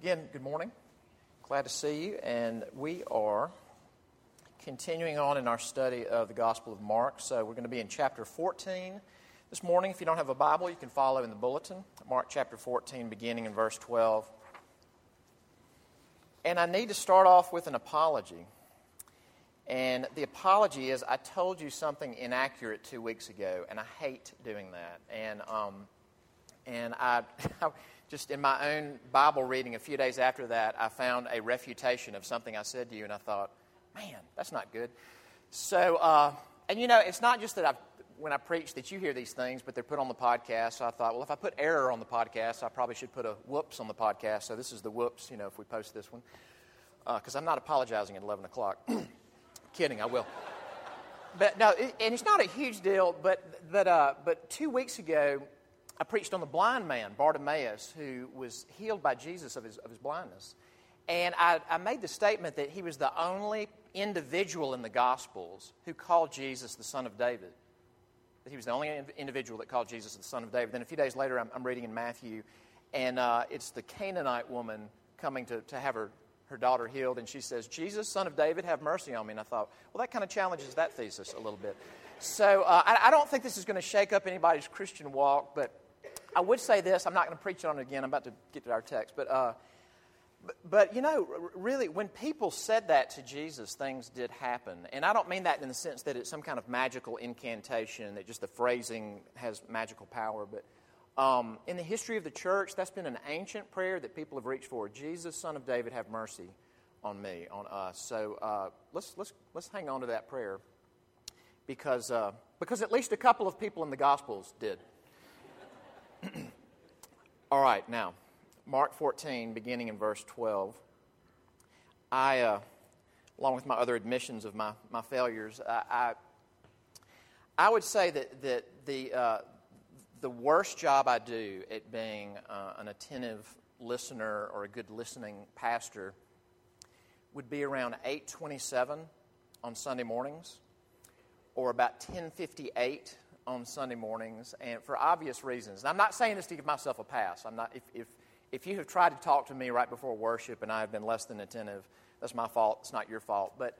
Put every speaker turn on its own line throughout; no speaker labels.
again, good morning. Glad to see you. And we are continuing on in our study of the Gospel of Mark. So we're going to be in chapter 14 this morning. If you don't have a Bible, you can follow in the bulletin. Mark chapter 14, beginning in verse 12. And I need to start off with an apology. And the apology is I told you something inaccurate two weeks ago, and I hate doing that. And, um, and I, just in my own Bible reading a few days after that, I found a refutation of something I said to you, and I thought, man, that's not good. So, uh, and you know, it's not just that I've, when I preach that you hear these things, but they're put on the podcast. So I thought, well, if I put error on the podcast, I probably should put a whoops on the podcast. So this is the whoops, you know, if we post this one. Because uh, I'm not apologizing at 11 o'clock. Kidding, I will. But no, it, and it's not a huge deal, but, but, uh, but two weeks ago, I preached on the blind man, Bartimaeus, who was healed by Jesus of his, of his blindness. And I, I made the statement that he was the only individual in the Gospels who called Jesus the Son of David. That he was the only individual that called Jesus the Son of David. Then a few days later, I'm, I'm reading in Matthew, and uh, it's the Canaanite woman coming to, to have her, her daughter healed, and she says, Jesus, Son of David, have mercy on me. And I thought, well, that kind of challenges that thesis a little bit. So uh, I, I don't think this is going to shake up anybody's Christian walk, but I would say this. I'm not going to preach on it again. I'm about to get to our text. But, uh, but, but, you know, really, when people said that to Jesus, things did happen. And I don't mean that in the sense that it's some kind of magical incantation, that just the phrasing has magical power. But um, in the history of the church, that's been an ancient prayer that people have reached for. Jesus, Son of David, have mercy on me, on us. So uh, let's, let's, let's hang on to that prayer because, uh, because at least a couple of people in the Gospels did. All right, now, Mark 14, beginning in verse 12. I, uh, along with my other admissions of my, my failures, I, I, I would say that, that the, uh, the worst job I do at being uh, an attentive listener or a good listening pastor would be around 827 on Sunday mornings or about 1058 on Sunday mornings, and for obvious reasons. And I'm not saying this to give myself a pass. I'm not, if, if, if you have tried to talk to me right before worship and I have been less than attentive, that's my fault. It's not your fault. But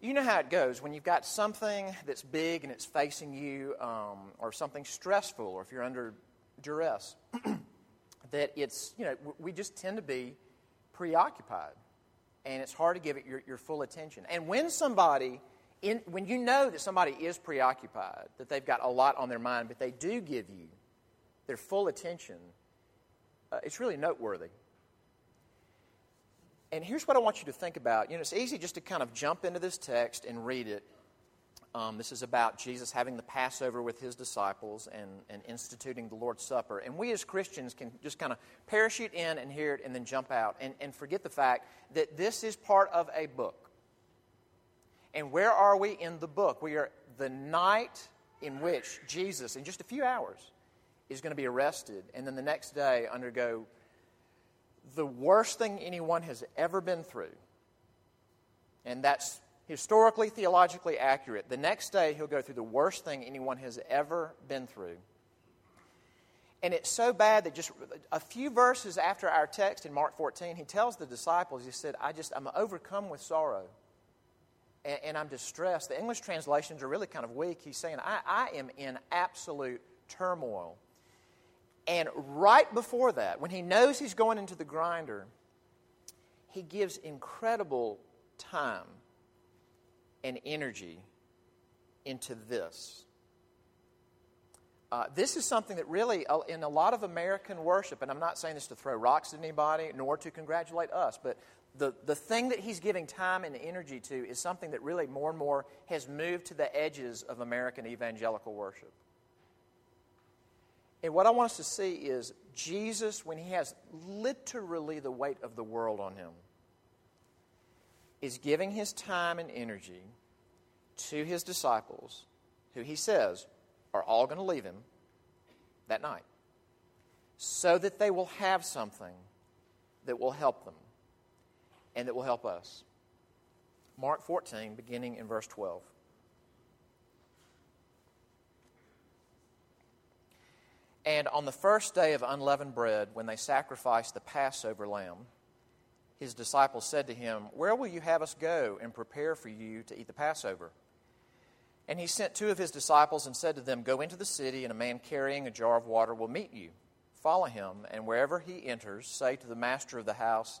you know how it goes when you've got something that's big and it's facing you, um, or something stressful, or if you're under duress, that it's, you know, we just tend to be preoccupied. And it's hard to give it your, your full attention. And when somebody in, when you know that somebody is preoccupied, that they've got a lot on their mind, but they do give you their full attention, uh, it's really noteworthy. And here's what I want you to think about. You know, it's easy just to kind of jump into this text and read it. Um, this is about Jesus having the Passover with his disciples and, and instituting the Lord's Supper. And we as Christians can just kind of parachute in and hear it and then jump out and, and forget the fact that this is part of a book. And where are we in the book? We are the night in which Jesus, in just a few hours, is going to be arrested and then the next day undergo the worst thing anyone has ever been through. And that's historically, theologically accurate. The next day, he'll go through the worst thing anyone has ever been through. And it's so bad that just a few verses after our text in Mark 14, he tells the disciples, he said, I just, I'm overcome with sorrow and, and I'm distressed. The English translations are really kind of weak. He's saying, I, I am in absolute turmoil. And right before that, when he knows he's going into the grinder, he gives incredible time and energy into this. Uh, this is something that really, uh, in a lot of American worship, and I'm not saying this to throw rocks at anybody nor to congratulate us, but the, the thing that he's giving time and energy to is something that really more and more has moved to the edges of American evangelical worship. And what I want us to see is Jesus, when he has literally the weight of the world on him, is giving his time and energy to his disciples, who he says are all going to leave him that night, so that they will have something that will help them and that will help us. Mark 14, beginning in verse 12. And on the first day of unleavened bread, when they sacrificed the Passover lamb, his disciples said to him, Where will you have us go and prepare for you to eat the Passover? And he sent two of his disciples and said to them, Go into the city, and a man carrying a jar of water will meet you. Follow him, and wherever he enters, say to the master of the house,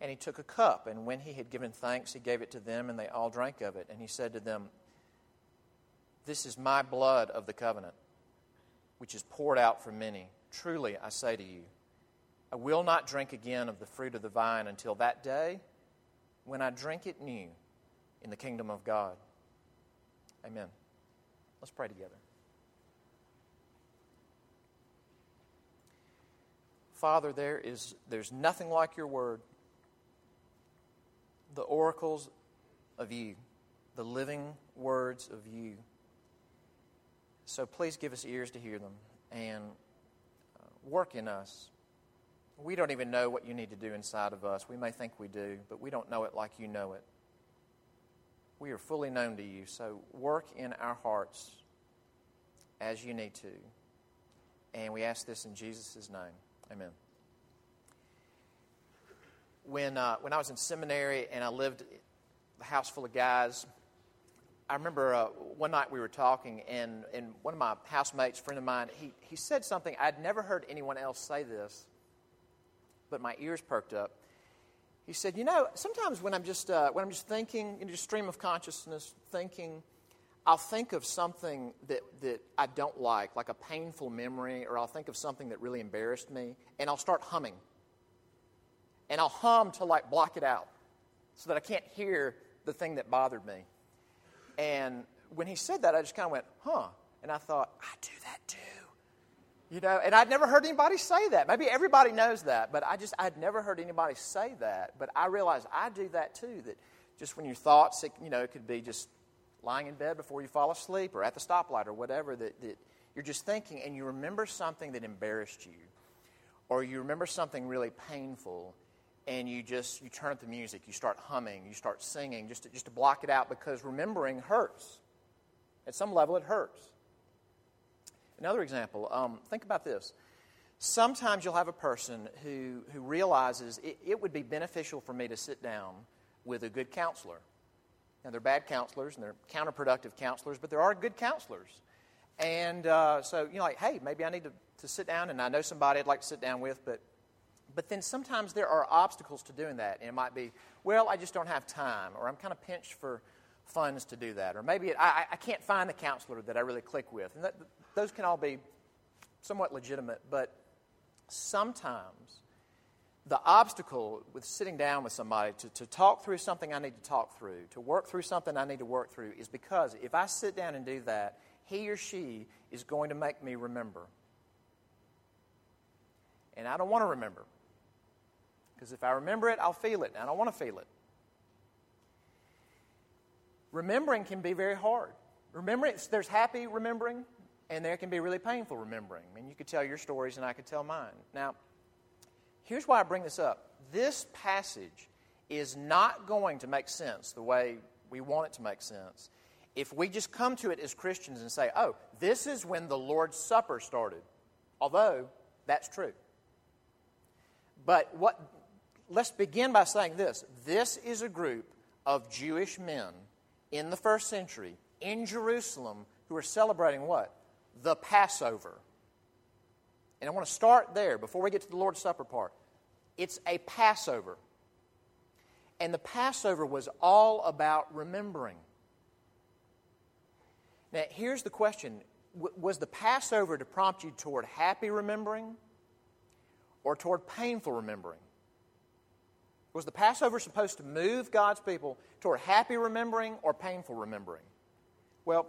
And he took a cup, and when he had given thanks, he gave it to them, and they all drank of it. And he said to them, This is my blood of the covenant which is poured out for many. Truly, I say to you, I will not drink again of the fruit of the vine until that day when I drink it new in the kingdom of God. Amen. Let's pray together. Father, there is there's nothing like your word. The oracles of you, the living words of you. So please give us ears to hear them and uh, work in us. We don't even know what you need to do inside of us. We may think we do, but we don't know it like you know it. We are fully known to you, so work in our hearts as you need to. And we ask this in Jesus' name. Amen. When, uh, when I was in seminary and I lived a house full of guys, I remember uh, one night we were talking, and, and one of my housemates, friend of mine, he, he said something. I'd never heard anyone else say this, but my ears perked up. He said, "You know, sometimes when I'm just uh, when I'm just thinking, in a stream of consciousness, thinking, I'll think of something that that I don't like, like a painful memory, or I'll think of something that really embarrassed me, and I'll start humming. And I'll hum to like block it out, so that I can't hear the thing that bothered me." And when he said that, I just kind of went, huh. And I thought, I do that too. You know, and I'd never heard anybody say that. Maybe everybody knows that, but I just, I'd never heard anybody say that. But I realized I do that too, that just when your thoughts, it, you know, it could be just lying in bed before you fall asleep or at the stoplight or whatever, that, that you're just thinking and you remember something that embarrassed you or you remember something really painful and you just you turn up the music, you start humming, you start singing just to, just to block it out because remembering hurts. At some level, it hurts. Another example, um, think about this. Sometimes you'll have a person who, who realizes it, it would be beneficial for me to sit down with a good counselor. Now, they're bad counselors and they're counterproductive counselors, but there are good counselors. And uh, so, you know, like, hey, maybe I need to, to sit down, and I know somebody I'd like to sit down with, but but then sometimes there are obstacles to doing that. And it might be, well, I just don't have time, or I'm kind of pinched for funds to do that, or maybe it, I, I, can't find the counselor that I really click with. And that, those can all be somewhat legitimate, but sometimes the obstacle with sitting down with somebody to, to talk through something I need to talk through, to work through something I need to work through, is because if I sit down and do that, he or she is going to make me remember. And I don't want to remember. Because if I remember it, I'll feel it. And I don't want to feel it. Remembering can be very hard. Remembering, there's happy remembering, and there can be really painful remembering. I mean, you could tell your stories, and I could tell mine. Now, here's why I bring this up. This passage is not going to make sense the way we want it to make sense if we just come to it as Christians and say, oh, this is when the Lord's Supper started. Although that's true. But what let's begin by saying this this is a group of Jewish men in the first century in Jerusalem who are celebrating what? The Passover. And I want to start there before we get to the Lord's Supper part. It's a Passover. And the Passover was all about remembering. Now, here's the question Was the Passover to prompt you toward happy remembering or toward painful remembering? Was the Passover supposed to move God's people toward happy remembering or painful remembering? Well,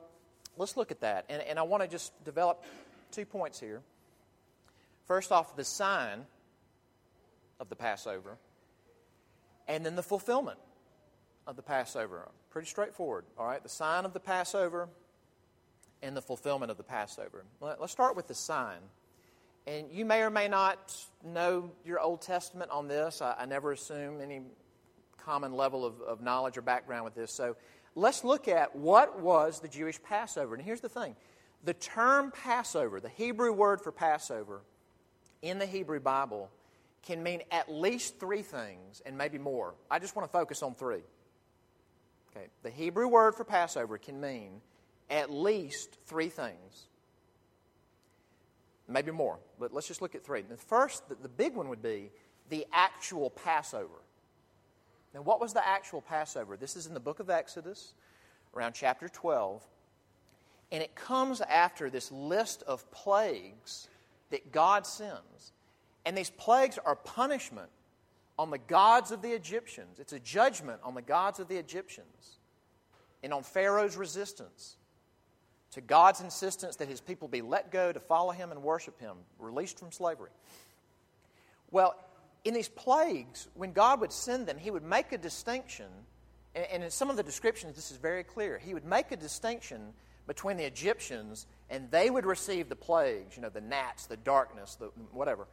let's look at that. And, and I want to just develop two points here. First off, the sign of the Passover, and then the fulfillment of the Passover. Pretty straightforward, all right? The sign of the Passover and the fulfillment of the Passover. Let's start with the sign. And you may or may not know your Old Testament on this. I, I never assume any common level of, of knowledge or background with this. So let's look at what was the Jewish Passover. And here's the thing the term Passover, the Hebrew word for Passover, in the Hebrew Bible can mean at least three things and maybe more. I just want to focus on three. Okay, the Hebrew word for Passover can mean at least three things. Maybe more, but let's just look at three. The first, the big one would be the actual Passover. Now, what was the actual Passover? This is in the book of Exodus, around chapter 12. And it comes after this list of plagues that God sends. And these plagues are punishment on the gods of the Egyptians. It's a judgment on the gods of the Egyptians and on Pharaoh's resistance to God's insistence that his people be let go to follow him and worship him, released from slavery. Well, in these plagues, when God would send them, he would make a distinction, and in some of the descriptions, this is very clear. He would make a distinction between the Egyptians, and they would receive the plagues, you know, the gnats, the darkness, the whatever.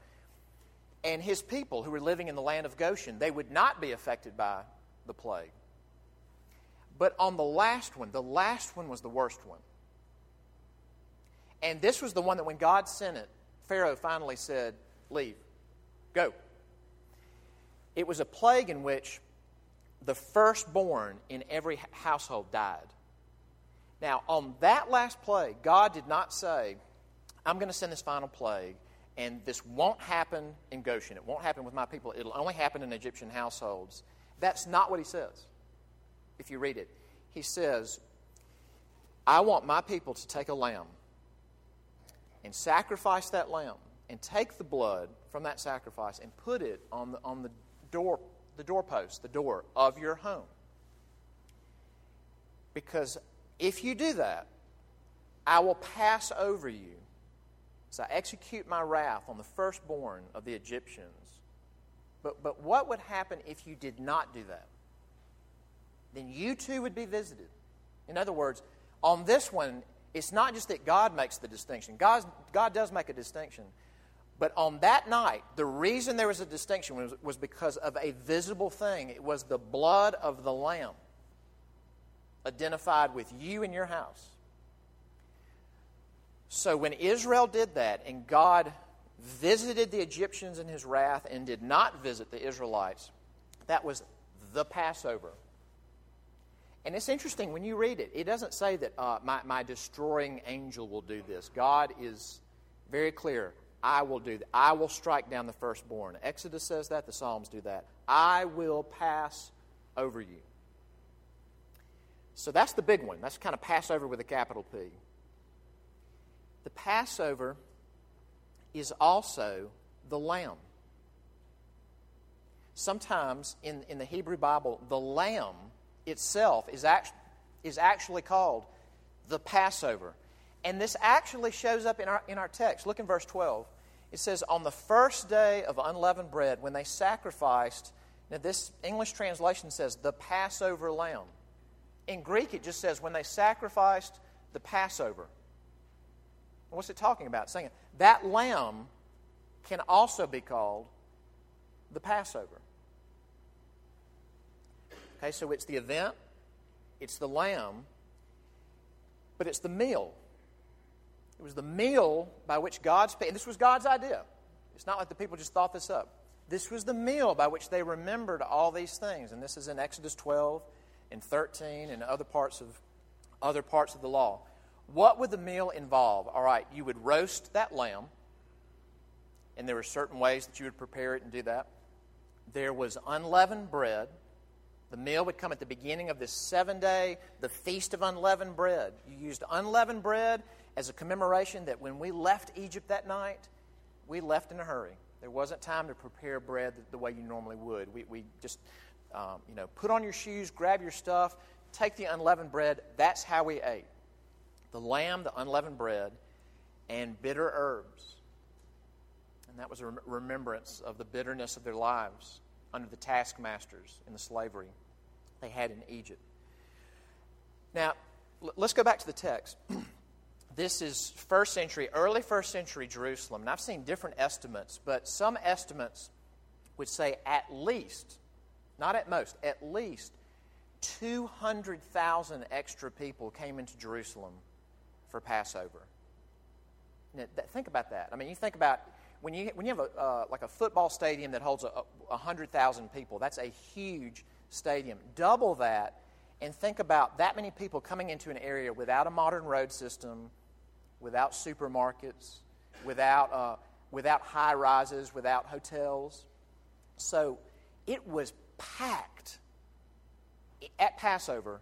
And his people who were living in the land of Goshen, they would not be affected by the plague. But on the last one, the last one was the worst one. And this was the one that when God sent it, Pharaoh finally said, Leave, go. It was a plague in which the firstborn in every household died. Now, on that last plague, God did not say, I'm going to send this final plague, and this won't happen in Goshen. It won't happen with my people. It'll only happen in Egyptian households. That's not what he says, if you read it. He says, I want my people to take a lamb and sacrifice that lamb and take the blood from that sacrifice and put it on the, on the door the doorpost, the door of your home. Because if you do that, I will pass over you as I execute my wrath on the firstborn of the Egyptians. But, but what would happen if you did not do that? Then you too would be visited. In other words, on this one, it's not just that God makes the distinction, God, God does make a distinction. But on that night, the reason there was a distinction was, was because of a visible thing. It was the blood of the Lamb identified with you and your house. So when Israel did that and God visited the Egyptians in his wrath and did not visit the Israelites, that was the Passover. And it's interesting when you read it, it doesn't say that uh, my, my destroying angel will do this. God is very clear. I will do that. I will strike down the firstborn. Exodus says that. The Psalms do that. I will pass over you. So that's the big one. That's kind of Passover with a capital P. The Passover is also the lamb. Sometimes in, in the Hebrew Bible, the lamb itself is, act, is actually called the Passover. And this actually shows up in our, in our text. Look in verse 12. It says, On the first day of unleavened bread, when they sacrificed, now this English translation says, the Passover lamb. In Greek, it just says when they sacrificed the Passover. What's it talking about? Saying that lamb can also be called the Passover. Okay, so it's the event, it's the lamb, but it's the meal. It was the meal by which God's and this was God's idea. It's not like the people just thought this up. This was the meal by which they remembered all these things, and this is in Exodus 12 and 13 and other parts of other parts of the law. What would the meal involve? All right, you would roast that lamb, and there were certain ways that you would prepare it and do that. There was unleavened bread, The meal would come at the beginning of this seven day, the Feast of Unleavened Bread. You used unleavened bread as a commemoration that when we left Egypt that night, we left in a hurry. There wasn't time to prepare bread the way you normally would. We, we just, um, you know, put on your shoes, grab your stuff, take the unleavened bread. That's how we ate. The lamb, the unleavened bread, and bitter herbs. And that was a remembrance of the bitterness of their lives under the taskmasters in the slavery they had in Egypt. Now, let's go back to the text. this is first century, early first century Jerusalem. And I've seen different estimates, but some estimates would say at least, not at most, at least 200,000 extra people came into Jerusalem for Passover. Now, think about that. I mean, you think about when you, when you have a, uh, like a football stadium that holds a, a 100,000 people, that's a huge stadium. Double that and think about that many people coming into an area without a modern road system, without supermarkets, without, uh, without high rises, without hotels. So it was packed at Passover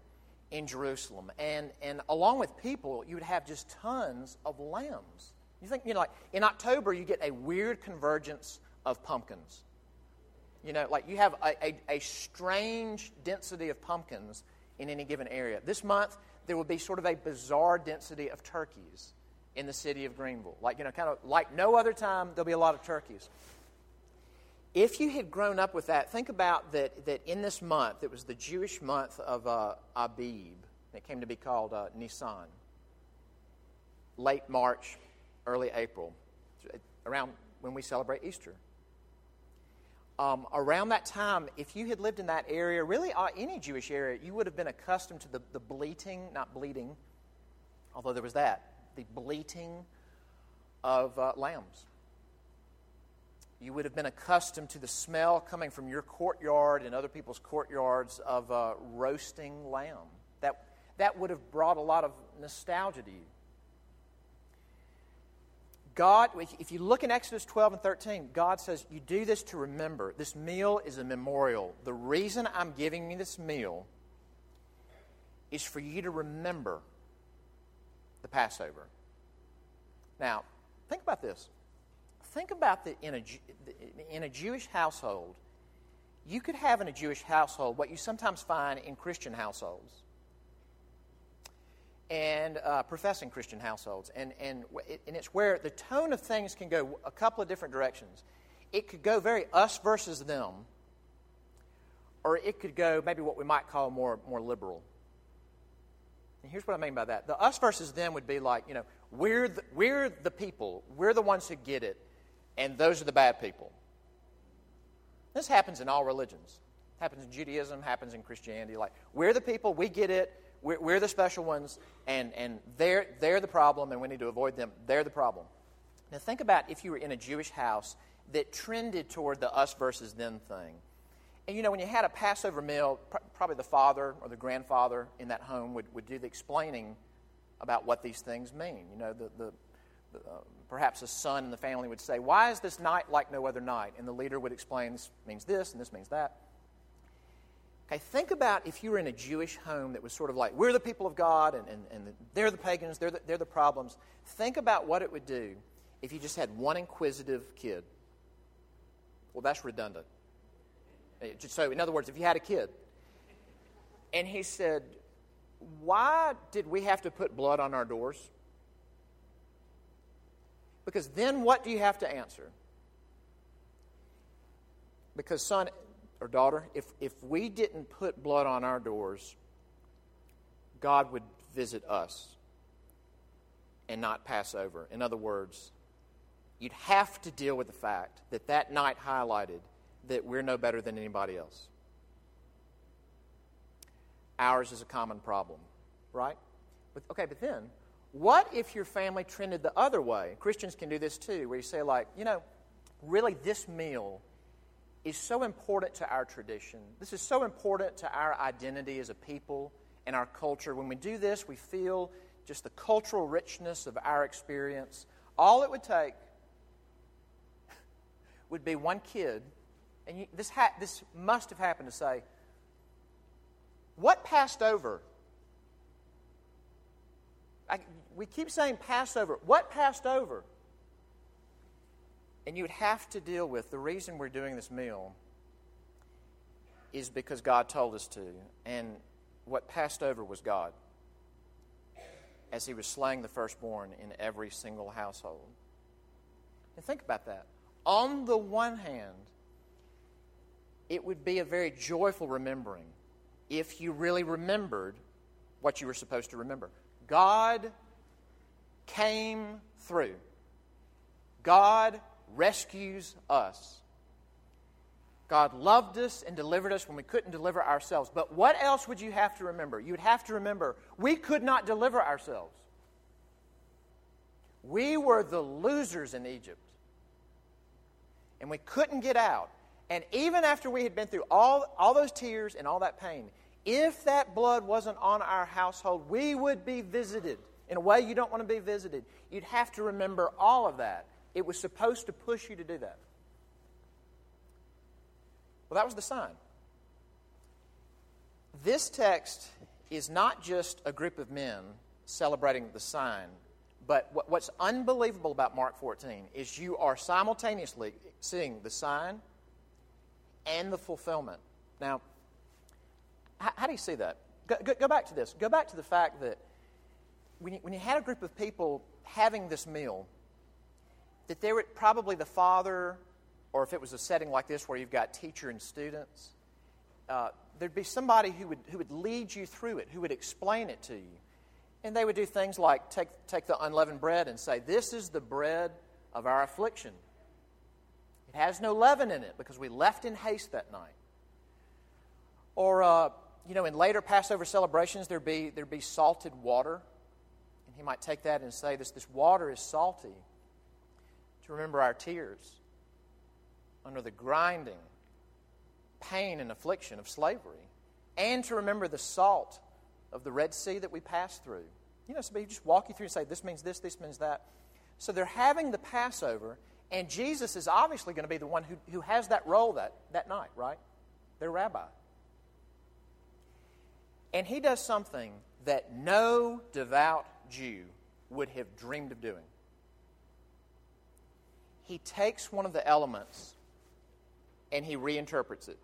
in Jerusalem. And, and along with people, you would have just tons of lambs. You think, you know, like in October, you get a weird convergence of pumpkins. You know, like you have a, a, a strange density of pumpkins in any given area. This month, there will be sort of a bizarre density of turkeys in the city of Greenville. Like, you know, kind of like no other time, there'll be a lot of turkeys. If you had grown up with that, think about that, that in this month, it was the Jewish month of uh, Abib. It came to be called uh, Nisan. Late March, early April, around when we celebrate Easter. Um, around that time, if you had lived in that area, really uh, any Jewish area, you would have been accustomed to the, the bleating, not bleeding, although there was that, the bleating of uh, lambs. You would have been accustomed to the smell coming from your courtyard and other people's courtyards of uh, roasting lamb. That, that would have brought a lot of nostalgia to you. God, if you look in Exodus 12 and 13, God says, You do this to remember. This meal is a memorial. The reason I'm giving you this meal is for you to remember the Passover. Now, think about this think about that in a, in a Jewish household, you could have in a Jewish household what you sometimes find in Christian households and uh, professing Christian households. And, and, and it's where the tone of things can go a couple of different directions. It could go very us versus them, or it could go maybe what we might call more, more liberal. And here's what I mean by that. The us versus them would be like, you know, we're the, we're the people, we're the ones who get it, and those are the bad people. This happens in all religions. Happens in Judaism, happens in Christianity. Like, we're the people, we get it, we're, we're the special ones, and, and they're, they're the problem, and we need to avoid them. They're the problem. Now, think about if you were in a Jewish house that trended toward the us versus them thing. And you know, when you had a Passover meal, pr- probably the father or the grandfather in that home would, would do the explaining about what these things mean. You know, the, the, the uh, perhaps a son in the family would say, Why is this night like no other night? And the leader would explain, This means this and this means that. Okay, think about if you were in a Jewish home that was sort of like, We're the people of God and, and, and they're the pagans, they're the, they're the problems. Think about what it would do if you just had one inquisitive kid. Well, that's redundant. Eh, so, in other words, if you had a kid and he said, Why did we have to put blood on our doors? Because then what do you have to answer? Because, son or daughter, if, if we didn't put blood on our doors, God would visit us and not pass over. In other words, you'd have to deal with the fact that that night highlighted that we're no better than anybody else. Ours is a common problem, right? But, okay, but then what if your family trended the other way? Christians can do this too, where you say, like, you know, really this meal is so important to our tradition. This is so important to our identity as a people and our culture. When we do this, we feel just the cultural richness of our experience. All it would take would be one kid, and you, this, ha- this must have happened to say, What passed over? I, we keep saying Passover. What passed over? And you would have to deal with the reason we're doing this meal is because God told us to. And what passed over was God as he was slaying the firstborn in every single household. And think about that. On the one hand, it would be a very joyful remembering if you really remembered what you were supposed to remember. God came through. God rescues us. God loved us and delivered us when we couldn't deliver ourselves. But what else would you have to remember? You would have to remember we could not deliver ourselves. We were the losers in Egypt. And we couldn't get out. And even after we had been through all, all those tears and all that pain, if that blood wasn't on our household, we would be visited in a way you don't want to be visited. You'd have to remember all of that. It was supposed to push you to do that. Well, that was the sign. This text is not just a group of men celebrating the sign, but what's unbelievable about Mark 14 is you are simultaneously seeing the sign and the fulfillment. Now, how, do you see that? Go, go, go, back to this. Go back to the fact that when you, when you had a group of people having this meal, that there would probably the father, or if it was a setting like this where you've got teacher and students, uh, there'd be somebody who would, who would lead you through it, who would explain it to you. And they would do things like take, take the unleavened bread and say, This is the bread of our affliction. It has no leaven in it because we left in haste that night. Or, uh, you know, in later Passover celebrations, there'd be, there'd be salted water. And he might take that and say, This, this water is salty to remember our tears under the grinding pain and affliction of slavery, and to remember the salt of the Red Sea that we passed through. You know, somebody just walk you through and say, this means this, this means that. So they're having the Passover, and Jesus is obviously going to be the one who, who has that role that, that night, right? Their rabbi. And he does something that no devout Jew would have dreamed of doing he takes one of the elements and he reinterprets it.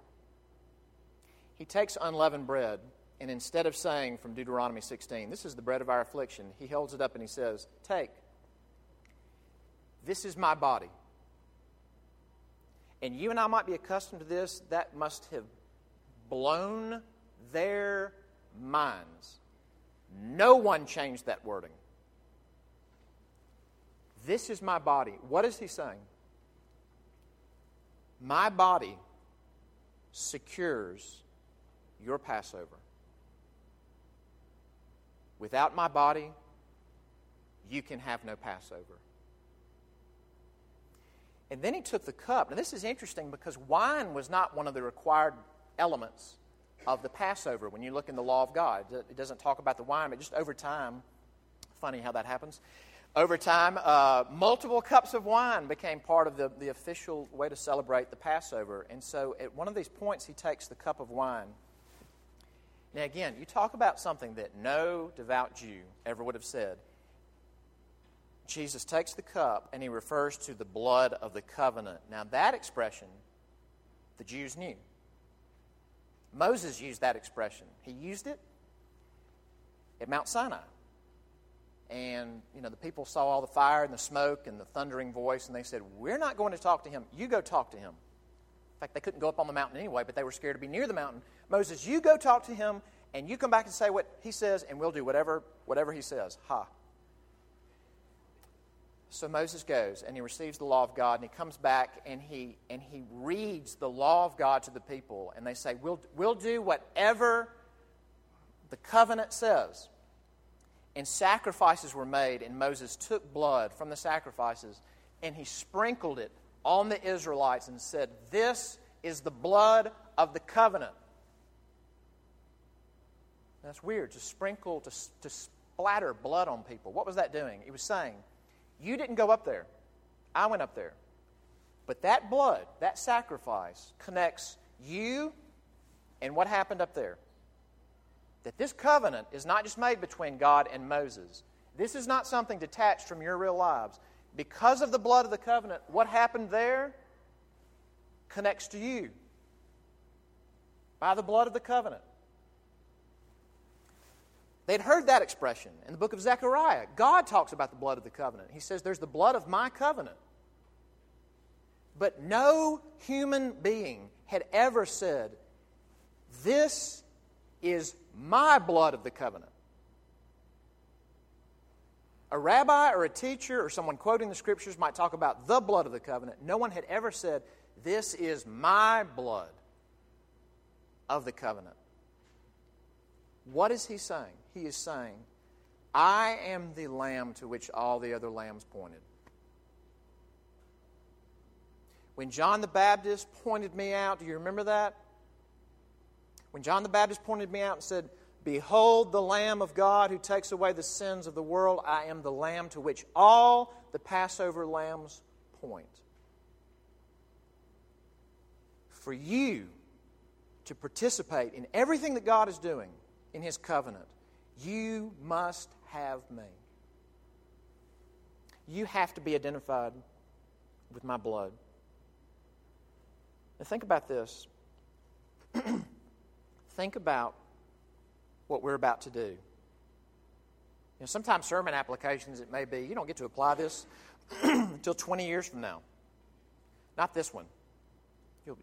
He takes unleavened bread, and instead of saying from Deuteronomy 16, This is the bread of our affliction, he holds it up and he says, Take. This is my body. And you and I might be accustomed to this. That must have blown their minds. No one changed that wording. This is my body. What is he saying? My body secures your Passover. Without my body, you can have no Passover. And then he took the cup. Now, this is interesting because wine was not one of the required elements of the Passover when you look in the law of God. It doesn't talk about the wine, but just over time, funny how that happens. Over time, uh, multiple cups of wine became part of the, the official way to celebrate the Passover. And so at one of these points, he takes the cup of wine. Now, again, you talk about something that no devout Jew ever would have said. Jesus takes the cup and he refers to the blood of the covenant. Now, that expression, the Jews knew. Moses used that expression. He used it at Mount Sinai and you know the people saw all the fire and the smoke and the thundering voice and they said we're not going to talk to him. You go talk to him. In fact they couldn't go up on the mountain anyway but they were scared to be near the mountain. Moses you go talk to him and you come back and say what he says and we'll do whatever whatever he says. Ha. So moses goes and he receives the law of god and he comes back and he and he reads the law of god to the people and they say we'll, we'll do whatever the covenant says and sacrifices were made, and Moses took blood from the sacrifices and he sprinkled it on the Israelites and said, This is the blood of the covenant. That's weird to sprinkle, to, to splatter blood on people. What was that doing? He was saying, You didn't go up there, I went up there. But that blood, that sacrifice, connects you and what happened up there. That this covenant is not just made between God and Moses. This is not something detached from your real lives. Because of the blood of the covenant, what happened there connects to you by the blood of the covenant. They'd heard that expression in the book of Zechariah. God talks about the blood of the covenant. He says, There's the blood of my covenant. But no human being had ever said, This is my blood of the covenant. A rabbi or a teacher or someone quoting the scriptures might talk about the blood of the covenant. No one had ever said, This is my blood of the covenant. What is he saying? He is saying, I am the lamb to which all the other lambs pointed. When John the Baptist pointed me out, do you remember that? When John the Baptist pointed me out and said, Behold the Lamb of God who takes away the sins of the world, I am the Lamb to which all the Passover lambs point. For you to participate in everything that God is doing in His covenant, you must have me. You have to be identified with my blood. Now, think about this. think about what we're about to do. You know, sometimes sermon applications, it may be, you don't get to apply this until 20 years from now. Not this one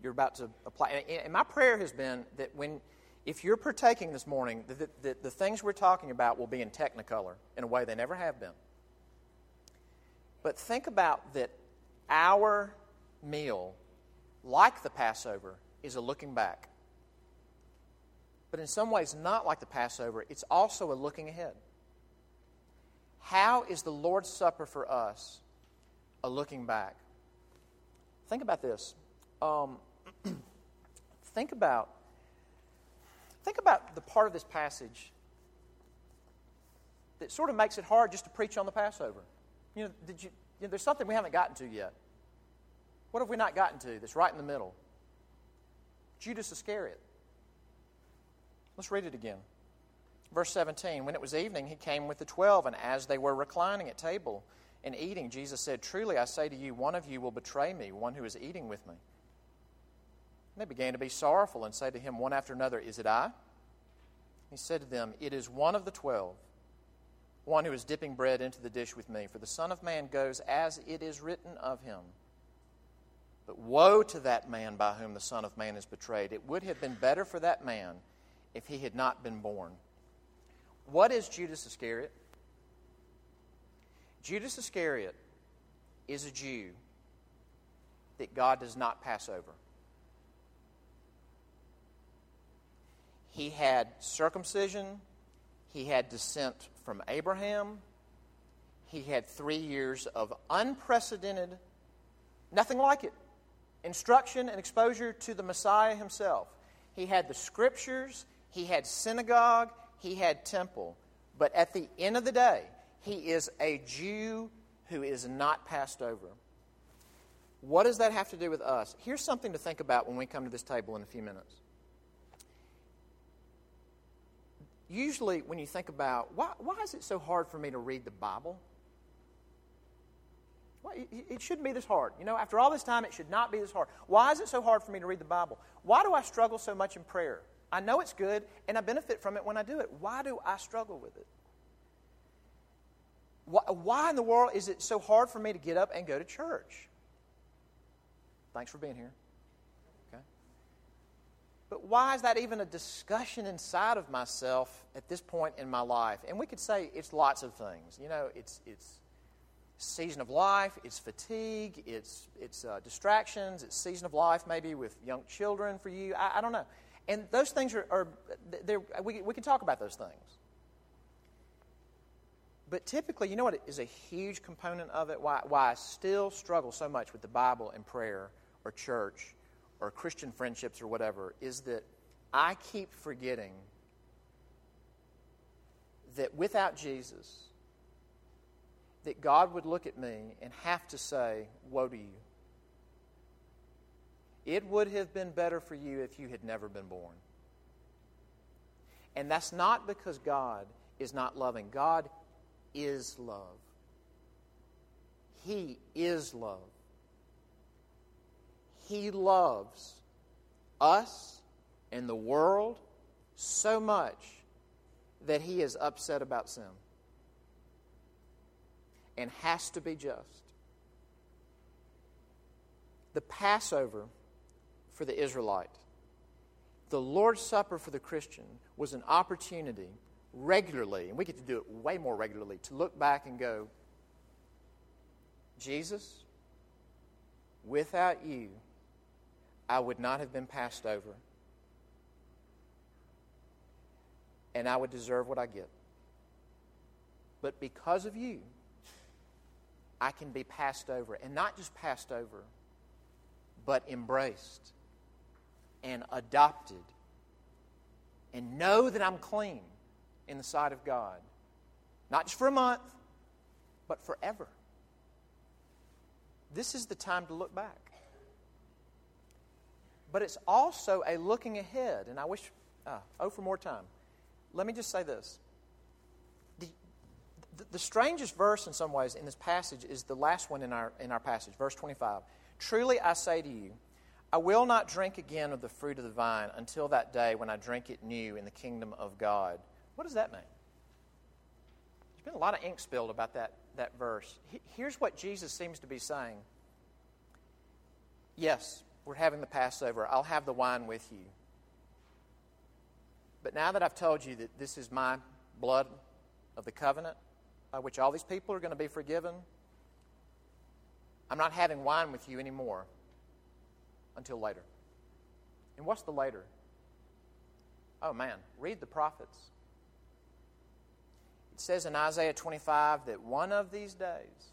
you're about to apply. And my prayer has been that when, if you're partaking this morning, the, the, the things we're talking about will be in technicolor in a way they never have been. But think about that our meal, like the Passover, is a looking back. But in some ways, not like the Passover, it's also a looking ahead. How is the Lord's Supper for us a looking back? Think about this. Um, think about think about the part of this passage that sort of makes it hard just to preach on the Passover. You know, did you, you know, there's something we haven't gotten to yet. What have we not gotten to that's right in the middle? Judas Iscariot. Let's read it again. Verse 17 When it was evening, he came with the twelve, and as they were reclining at table and eating, Jesus said, Truly I say to you, one of you will betray me, one who is eating with me. And they began to be sorrowful and say to him one after another, Is it I? He said to them, It is one of the twelve, one who is dipping bread into the dish with me. For the Son of Man goes as it is written of him. But woe to that man by whom the Son of Man is betrayed. It would have been better for that man if he had not been born. What is Judas Iscariot? Judas Iscariot is a Jew that God does not pass over. He had circumcision, he had descent from Abraham, he had three years of unprecedented, nothing like it, instruction and exposure to the Messiah himself. He had the scriptures, he had synagogue, he had temple. But at the end of the day, he is a Jew who is not passed over. What does that have to do with us? Here's something to think about when we come to this table in a few minutes. usually when you think about why, why is it so hard for me to read the Bible? Well, it, it shouldn't be this hard. You know, after all this time, it should not be this hard. Why is it so hard for me to read the Bible? Why do I struggle so much in prayer? I know it's good and I benefit from it when I do it. Why do I struggle with it? Why, in the world is it so hard for me to get up and go to church? Thanks for being here. Okay. But why is that even a discussion inside of myself at this point in my life? And we could say it's lots of things. You know, it's, it's season of life, it's fatigue, it's, it's uh, distractions, it's season of life maybe with young children for you. I, I don't know. And those things are, are we, we can talk about those things. But typically, you know what is a huge component of it? Why, why I still struggle so much with the Bible and prayer or church or Christian friendships or whatever is that I keep forgetting that without Jesus, that God would look at me and have to say, Woe to you. It would have been better for you if you had never been born. And that's not because God is not loving. God is love. He is love. He loves us and the world so much that he is upset about sin and has to be just. The Passover for the Israelite, the Lord's Supper for the Christian was an opportunity regularly, and we get to do it way more regularly, to look back and go, Jesus, without you, I would not have been passed over. And I would deserve what I get. But because of you, I can be passed over. And not just passed over, but embraced and adopted. And know that I'm clean in the sight of God. Not just for a month, but forever. This is the time to look back. But it's also a looking ahead. And I wish, uh, oh, for more time. Let me just say this. The, the, the strangest verse, in some ways, in this passage is the last one in our, in our passage, verse 25. Truly I say to you, I will not drink again of the fruit of the vine until that day when I drink it new in the kingdom of God. What does that mean? There's been a lot of ink spilled about that, that verse. Here's what Jesus seems to be saying Yes, we're having the Passover. I'll have the wine with you. But now that I've told you that this is my blood of the covenant, by which all these people are going to be forgiven, I'm not having wine with you anymore until later. And what's the later? Oh man, read the prophets. It says in Isaiah 25 that one of these days,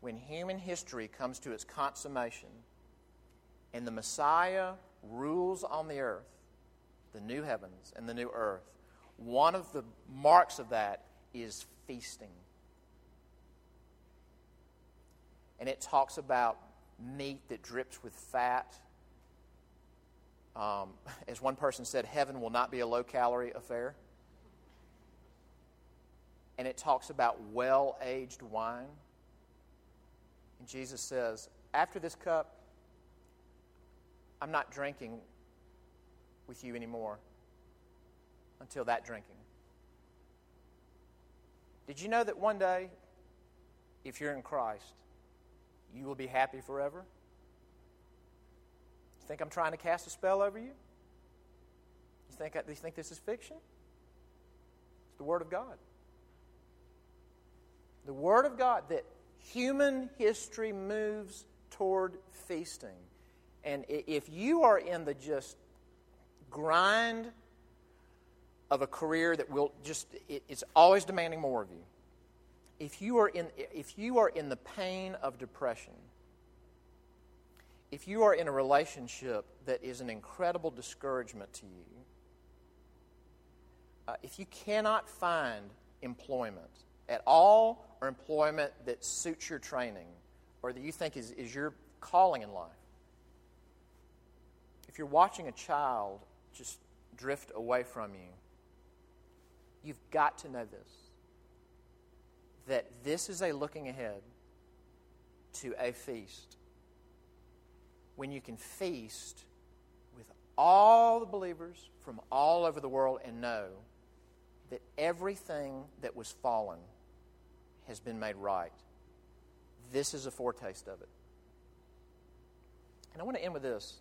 when human history comes to its consummation and the Messiah rules on the earth, the new heavens and the new earth, one of the marks of that is feasting. And it talks about meat that drips with fat. Um, as one person said, heaven will not be a low calorie affair and it talks about well aged wine. And Jesus says, After this cup, I'm not drinking with you anymore until that drinking. Did you know that one day, if you're in Christ, you will be happy forever? You think I'm trying to cast a spell over you? You think, you think this is fiction? It's the Word of God the Word of God, that human history moves toward feasting. And if you are in the just grind of a career that will just, it's always demanding more of you. If you are in, if you are in the pain of depression, if you are in a relationship that is an incredible discouragement to you, uh, if you cannot find employment at all or employment that suits your training or that you think is, is your calling in life. If you're watching a child just drift away from you, you've got to know this that this is a looking ahead to a feast. When you can feast with all the believers from all over the world and know that everything that was fallen has been made right. This is a foretaste of it. And I want to end with this.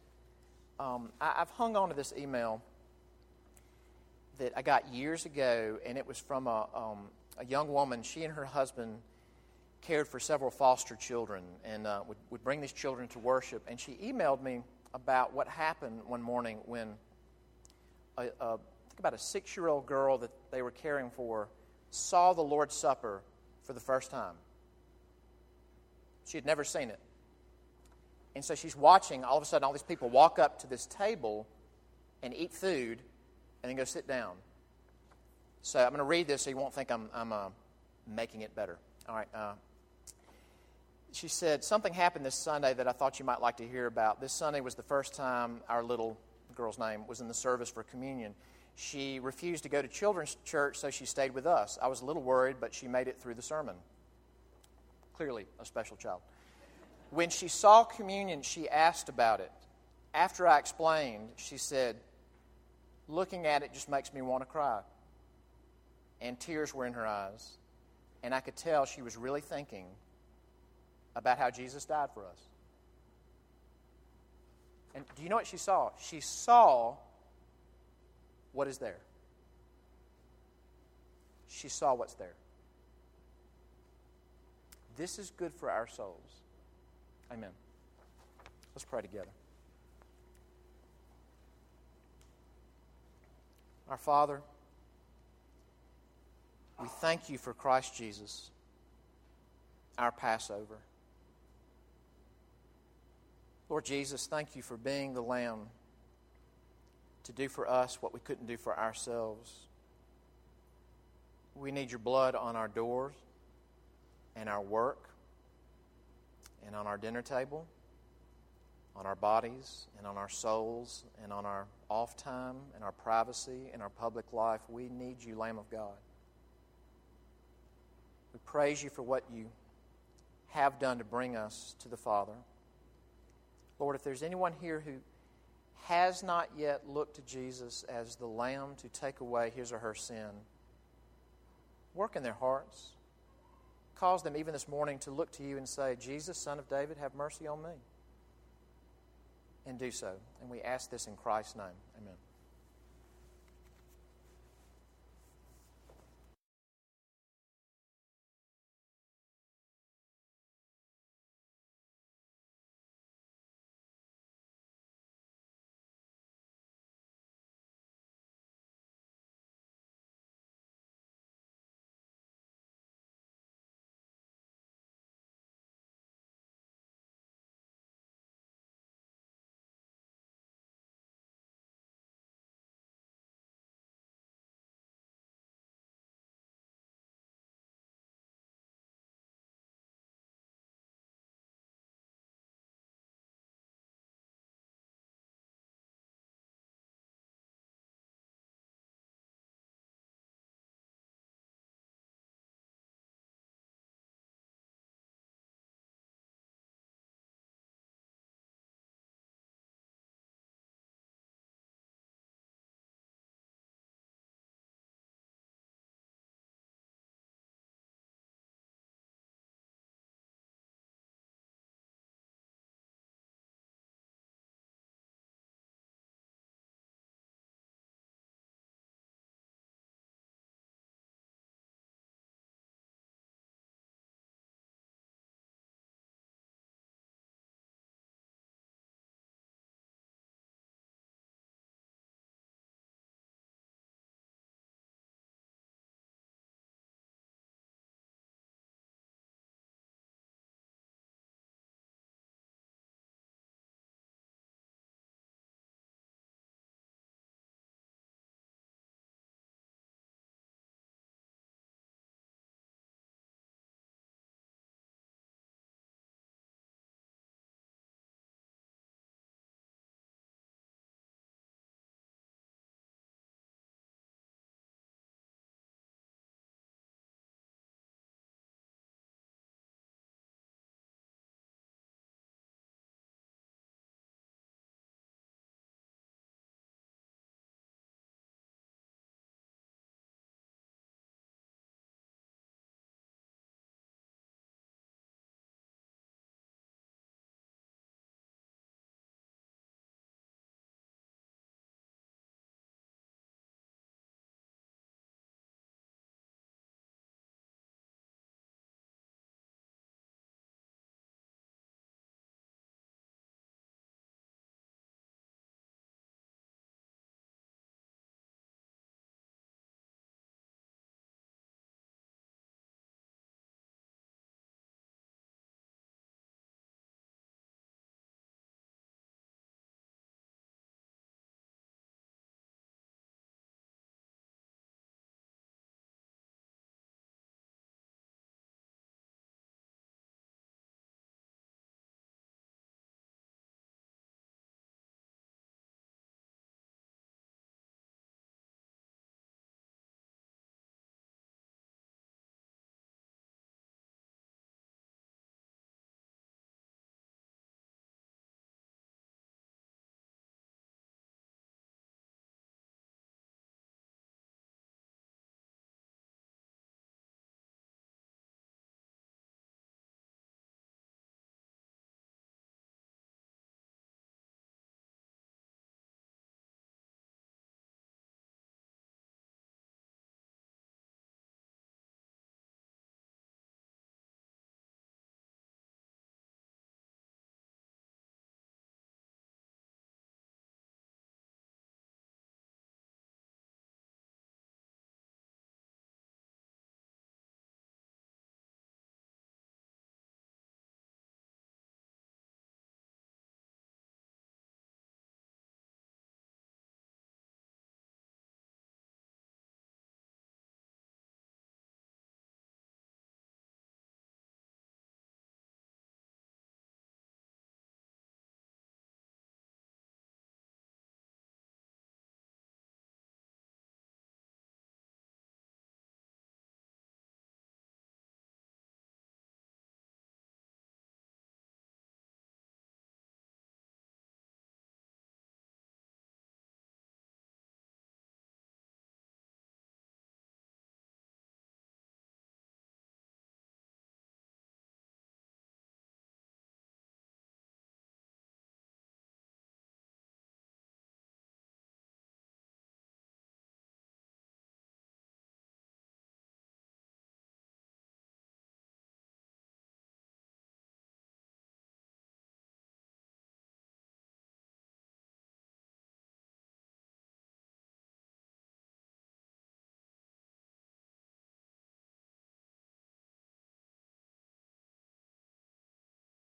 Um, I, have hung on to this email that I got years ago, and it was from a, um, a young woman. She and her husband cared for several foster children and uh, would, would bring these children to worship. And she emailed me about what happened one morning when a, a, think about a six year old girl that they were caring for saw the Lord's Supper for the first time. She had never seen it. And so she's watching, all of a sudden, all these people walk up to this table and eat food and then go sit down. So I'm going to read this so you won't think I'm, I'm uh, making it better. All right. Uh, she said, Something happened this Sunday that I thought you might like to hear about. This Sunday was the first time our little girl's name was in the service for communion. She refused to go to children's church, so she stayed with us. I was a little worried, but she made it through the sermon. Clearly, a special child. When she saw communion, she asked about it. After I explained, she said, Looking at it just makes me want to cry. And tears were in her eyes. And I could tell she was really thinking about how Jesus died for us. And do you know what she saw? She saw what is there. She saw what's there. This is good for our souls. Amen. Let's pray together. Our Father, we thank you for Christ Jesus, our Passover. Lord Jesus, thank you for being the Lamb to do for us what we couldn't do for ourselves. We need your blood on our doors and our work and on our dinner table, on our bodies and on our souls and on our off time and our privacy and our public life. We need you, Lamb of God. We praise you for what you have done to bring us to the Father. Lord, if there's anyone here who has not yet looked to Jesus as the Lamb to take away his or her sin, work in their hearts. Cause them, even this morning, to look to you and say, Jesus, Son of David, have mercy on me. And do so. And we ask this in Christ's name. Amen.